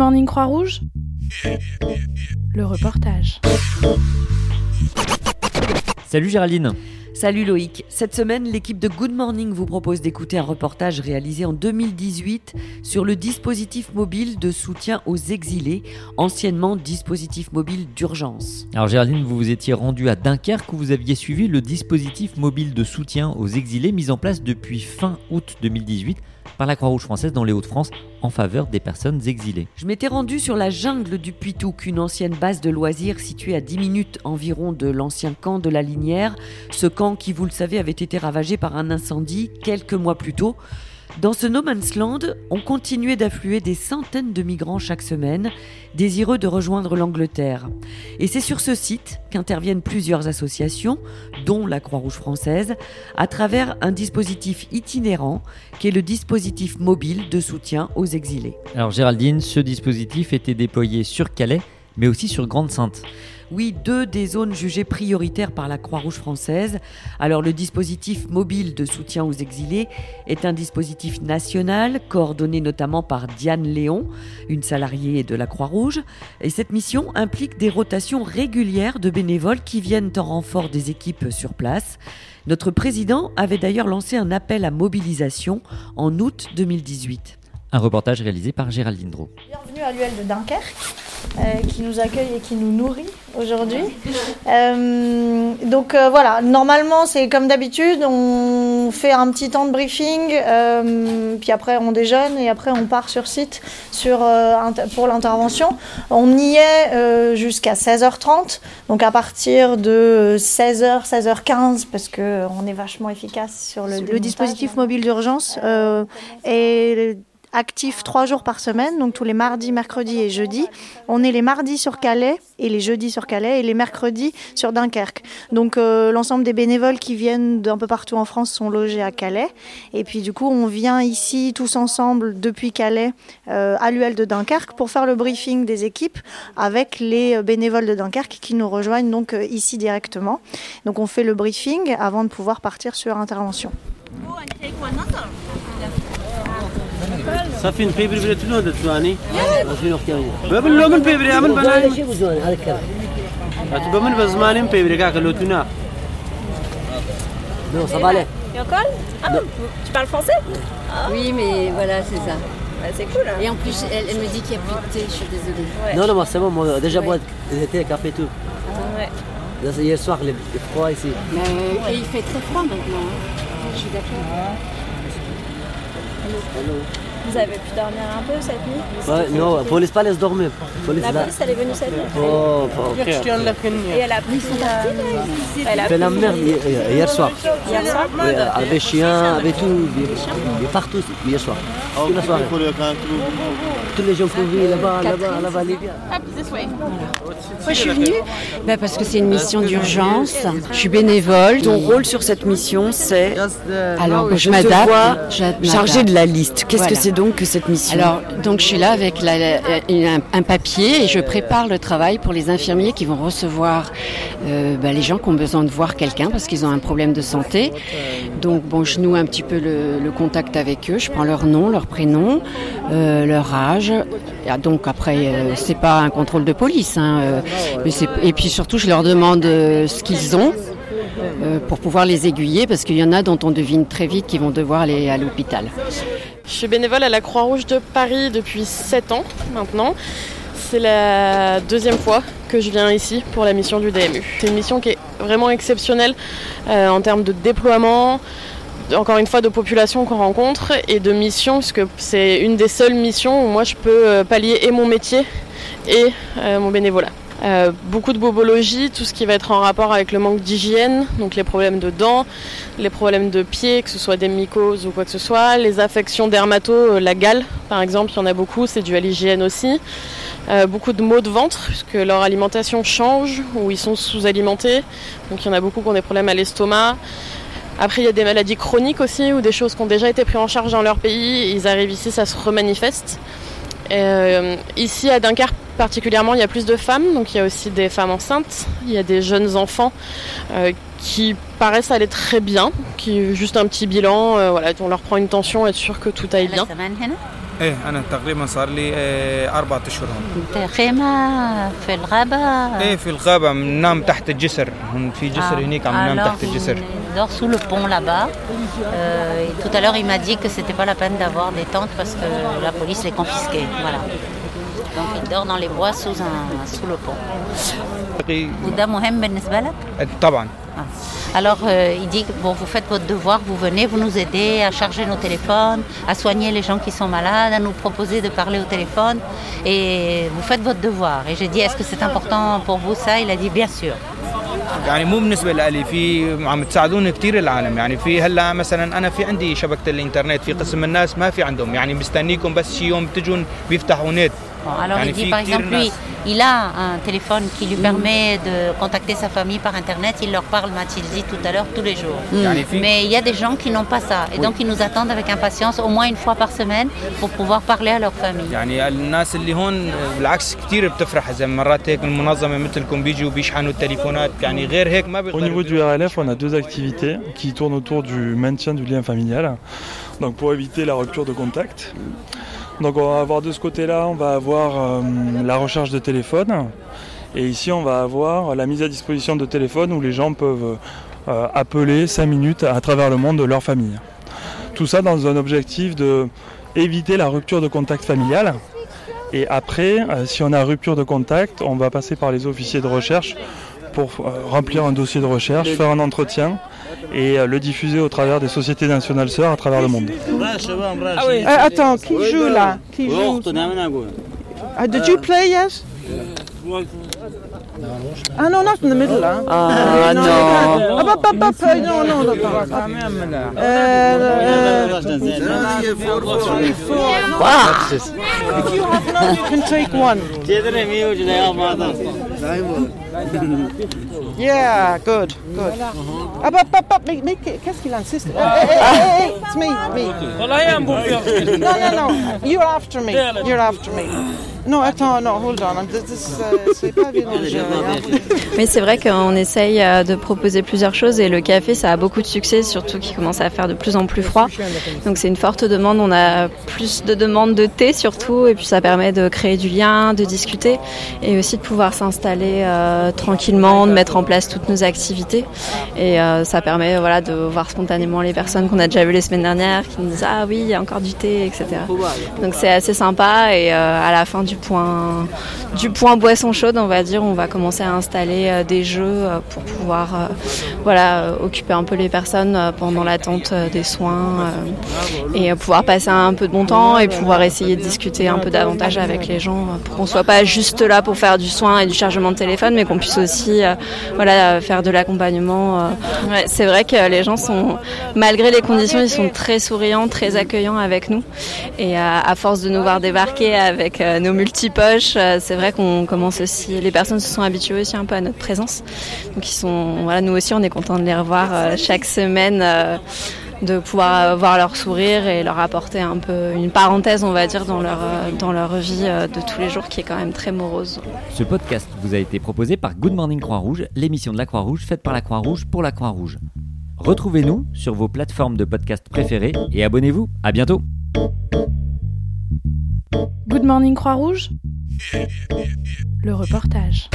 Morning Croix-Rouge Le reportage. Salut Géraldine. Salut Loïc. Cette semaine, l'équipe de Good Morning vous propose d'écouter un reportage réalisé en 2018 sur le dispositif mobile de soutien aux exilés, anciennement dispositif mobile d'urgence. Alors Géraldine, vous vous étiez rendue à Dunkerque où vous aviez suivi le dispositif mobile de soutien aux exilés mis en place depuis fin août 2018 par la Croix-Rouge française dans les Hauts-de-France en faveur des personnes exilées. Je m'étais rendu sur la jungle du Puitouk, une ancienne base de loisirs située à 10 minutes environ de l'ancien camp de la Linière. Ce camp qui, vous le savez, avait été ravagé par un incendie quelques mois plus tôt. Dans ce no man's land, on continuait d'affluer des centaines de migrants chaque semaine, désireux de rejoindre l'Angleterre. Et c'est sur ce site qu'interviennent plusieurs associations, dont la Croix-Rouge française, à travers un dispositif itinérant qui est le dispositif mobile de soutien aux exilés. Alors Géraldine, ce dispositif était déployé sur Calais, mais aussi sur Grande-Sainte. Oui, deux des zones jugées prioritaires par la Croix-Rouge française. Alors le dispositif mobile de soutien aux exilés est un dispositif national coordonné notamment par Diane Léon, une salariée de la Croix-Rouge. Et cette mission implique des rotations régulières de bénévoles qui viennent en renfort des équipes sur place. Notre président avait d'ailleurs lancé un appel à mobilisation en août 2018. Un reportage réalisé par Géraldine Drou. Bienvenue à l'UL de Dunkerque, euh, qui nous accueille et qui nous nourrit aujourd'hui. Euh, donc euh, voilà, normalement c'est comme d'habitude, on fait un petit temps de briefing, euh, puis après on déjeune et après on part sur site sur, euh, pour l'intervention. On y est euh, jusqu'à 16h30, donc à partir de 16h, 16h15, parce qu'on est vachement efficace sur le, le dispositif mobile d'urgence euh, est actif trois jours par semaine, donc tous les mardis, mercredis et jeudis. On est les mardis sur Calais et les jeudis sur Calais et les mercredis sur Dunkerque. Donc euh, l'ensemble des bénévoles qui viennent d'un peu partout en France sont logés à Calais. Et puis du coup, on vient ici tous ensemble depuis Calais euh, à l'UL de Dunkerque pour faire le briefing des équipes avec les bénévoles de Dunkerque qui nous rejoignent donc euh, ici directement. Donc on fait le briefing avant de pouvoir partir sur intervention صافي نبيبر بلا تلو دتواني بابن لو من بيبري امن بناني بابن بزماني بيبري كاك لو تنا Non, ça va aller. Ah bon Tu parles français Oui, mais voilà, c'est ça. Bah, C'est cool. Et en plus, elle, elle me dit qu'il n'y a plus de thé, je suis désolée. Ouais. Non, non, moi, c'est bon, moi, déjà, moi, des thé, café, tout. Ouais. Là, c'est Hier soir, le, le froid ici. et il fait très froid maintenant. hein. Je suis d'accord. Hello Vous avez pu dormir un peu cette nuit Ouais, non, police pas laisse dormir. Police, La police, elle est venue cette nuit Oh, oh. Et elle a pris euh, Elle a fait la merde hier, hier soir. hier soir avec chien, avec tout. Il il est partout hier soir. Toute la soirée. Tous les gens courus là-bas, là-bas, là-bas, les gars. Moi, je suis venue bah, parce que c'est une mission d'urgence. Je suis bénévole. Ton rôle sur cette mission, c'est Alors, je je te m'adapte. vois je m'adapte. chargé de la liste. Qu'est-ce que c'est donc cette mission Alors, donc je suis là avec la- un, papier et je prépare le travail pour les infirmiers qui vont recevoir euh, bah, les gens qui ont besoin de voir quelqu'un parce qu'ils ont un problème de santé. Donc, bon, je noue un petit peu le, contact avec eux. Je prends leur nom, leur prénom, euh, leur âge. Ah, Donc après, euh, c'est pas un contrôle de police, hein, euh, et puis surtout, je leur demande ce qu'ils ont. pour pouvoir les aiguiller parce qu'il y en a dont on devine très vite qu'ils vont devoir aller à l'hôpital. Je suis bénévole à la Croix-Rouge de Paris depuis 7 ans maintenant. C'est la deuxième fois que je viens ici pour la mission du DMU. C'est une mission qui est vraiment exceptionnelle euh, en termes de déploiement, encore une fois de population qu'on rencontre et de mission, puisque c'est une des seules missions où moi je peux euh, pallier et mon métier et euh, mon bénévolat. Euh, beaucoup de bobologie, tout ce qui va être en rapport avec le manque d'hygiène, donc les problèmes de dents, les problèmes de pieds, que ce soit des mycoses ou quoi que ce soit, les affections dermato, euh, la gale par exemple, il y en a beaucoup, c'est dû à l'hygiène aussi. Euh, beaucoup de maux de ventre, puisque leur alimentation change ou ils sont sous-alimentés, donc il y en a beaucoup qui ont des problèmes à l'estomac. Après, il y a des maladies chroniques aussi, ou des choses qui ont déjà été prises en charge dans leur pays, ils arrivent ici, ça se remanifeste. Euh, ici à Dunkerque particulièrement, il y a plus de femmes, donc il y a aussi des femmes enceintes, il y a des jeunes enfants euh, qui paraissent aller très bien, qui juste un petit bilan, euh, voilà, on leur prend une tension, être sûr que tout aille bien. ايه انا تقريبا صار لي آه، اربعة اشهر هون خيمة في الغابة ايه في الغابة بننام تحت الجسر هون في جسر Ah, هنيك عم ننام alors تحت الجسر on dort sous le pont là-bas. Euh, et tout à l'heure, il m'a dit que c'était pas la peine d'avoir des tentes parce que la police les confisquait. Voilà. Donc il dort dans les bois sous, un, sous le pont. وده مهم بالنسبة لك؟ طبعا Alors euh, il dit que bon, vous faites votre devoir, vous venez, vous nous aidez à charger nos téléphones, à soigner les gens qui sont malades, à nous proposer de parler au téléphone et vous faites votre devoir. Et j'ai dit est-ce que c'est important pour vous ça Il a dit bien sûr. يعني مو بالنسبة لي في عم تساعدوني كثير العالم يعني في هلا مثلا أنا في عندي شبكة الإنترنت في قسم الناس ما في عندهم يعني مستنيكم بس شي يوم بتجون بيفتحوا نت Bon, alors يعني il dit في par كتير exemple lui, ناس il a un téléphone qui lui permet de contacter sa famille par internet, il leur parle, m'a-t-il dit tout à l'heure, tous les jours. Mm. يعني في- Mais il y a des gens qui n'ont pas ça et donc ils nous attendent avec impatience au moins une fois par semaine pour pouvoir parler à leur famille. يعني الناس اللي هون بالعكس كثير بتفرح اذا مرات هيك المنظمه مثلكم بيجوا بيشحنوا التليفونات يعني غير هيك ما Au بيقدروا niveau du RLF, on a deux activités qui tournent autour du maintien du lien familial. Donc pour éviter la rupture de contact. Donc on va avoir de ce côté-là, on va avoir euh, la recherche de téléphone. Et ici, on va avoir la mise à disposition de téléphones où les gens peuvent euh, appeler 5 minutes à travers le monde de leur famille. Tout ça dans un objectif de éviter la rupture de contact familial. Et après, euh, si on a rupture de contact, on va passer par les officiers de recherche pour euh, remplir un dossier de recherche, faire un entretien et euh, le diffuser au travers des sociétés nationales sœurs à travers le monde. Euh, attends, qui joue là? Qui joue? Ah, Did you play yet Ah non, not in the middle. Hein? Ah, no. non. you can't. Up, up, up, up. uh, No, no, no. no. Uh, uh, if you have none, you can take one. Yeah, good, good. Up, up, up, up. Make, make it. Qu'est-ce qu'il insiste? Hey, hey, hey, hey, it's me, me. No, no, no. You're after me. You're after me. No, attends, no, hold on. This, this, uh, c'est pas hein. Mais c'est vrai qu'on essaye euh, de proposer plusieurs choses et le café ça a beaucoup de succès, surtout qu'il commence à faire de plus en plus froid. Donc c'est une forte demande, on a plus de demandes de thé surtout et puis ça permet de créer du lien, de discuter et aussi de pouvoir s'installer euh, tranquillement, de mettre en place toutes nos activités et euh, ça permet voilà, de voir spontanément les personnes qu'on a déjà vues les semaines dernières qui nous disent ah oui il y a encore du thé etc. Donc c'est assez sympa et euh, à la fin du point, du point boisson chaude on va dire on va commencer à installer euh, des jeux euh, pour pouvoir euh, voilà, euh, occuper un peu les personnes euh, pendant l'attente euh, des soins euh, et euh, pouvoir passer un peu de bon temps et pouvoir essayer de discuter un peu davantage avec les gens euh, pour qu'on soit pas juste là pour faire du soin et du chargement de téléphone mais qu'on puisse aussi euh, voilà, faire de l'accompagnement. euh. C'est vrai que les gens sont, malgré les conditions, ils sont très souriants, très accueillants avec nous et à force de nous voir débarquer avec euh, nos multipoches, c'est vrai qu'on commence aussi, les personnes se sont habituées aussi un peu à notre présence. Donc ils sont, voilà, nous aussi on est content de les revoir chaque semaine, de pouvoir euh, voir leur sourire et leur apporter un peu une parenthèse, on va dire, dans leur, euh, dans leur vie euh, de tous les jours qui est quand même très morose. Ce podcast vous a été proposé par Good Morning Croix-Rouge, l'émission de la Croix-Rouge faite par la Croix-Rouge pour la Croix-Rouge. Retrouvez-nous sur vos plateformes de podcast préférées et abonnez-vous. À bientôt. Good Morning Croix-Rouge Le reportage.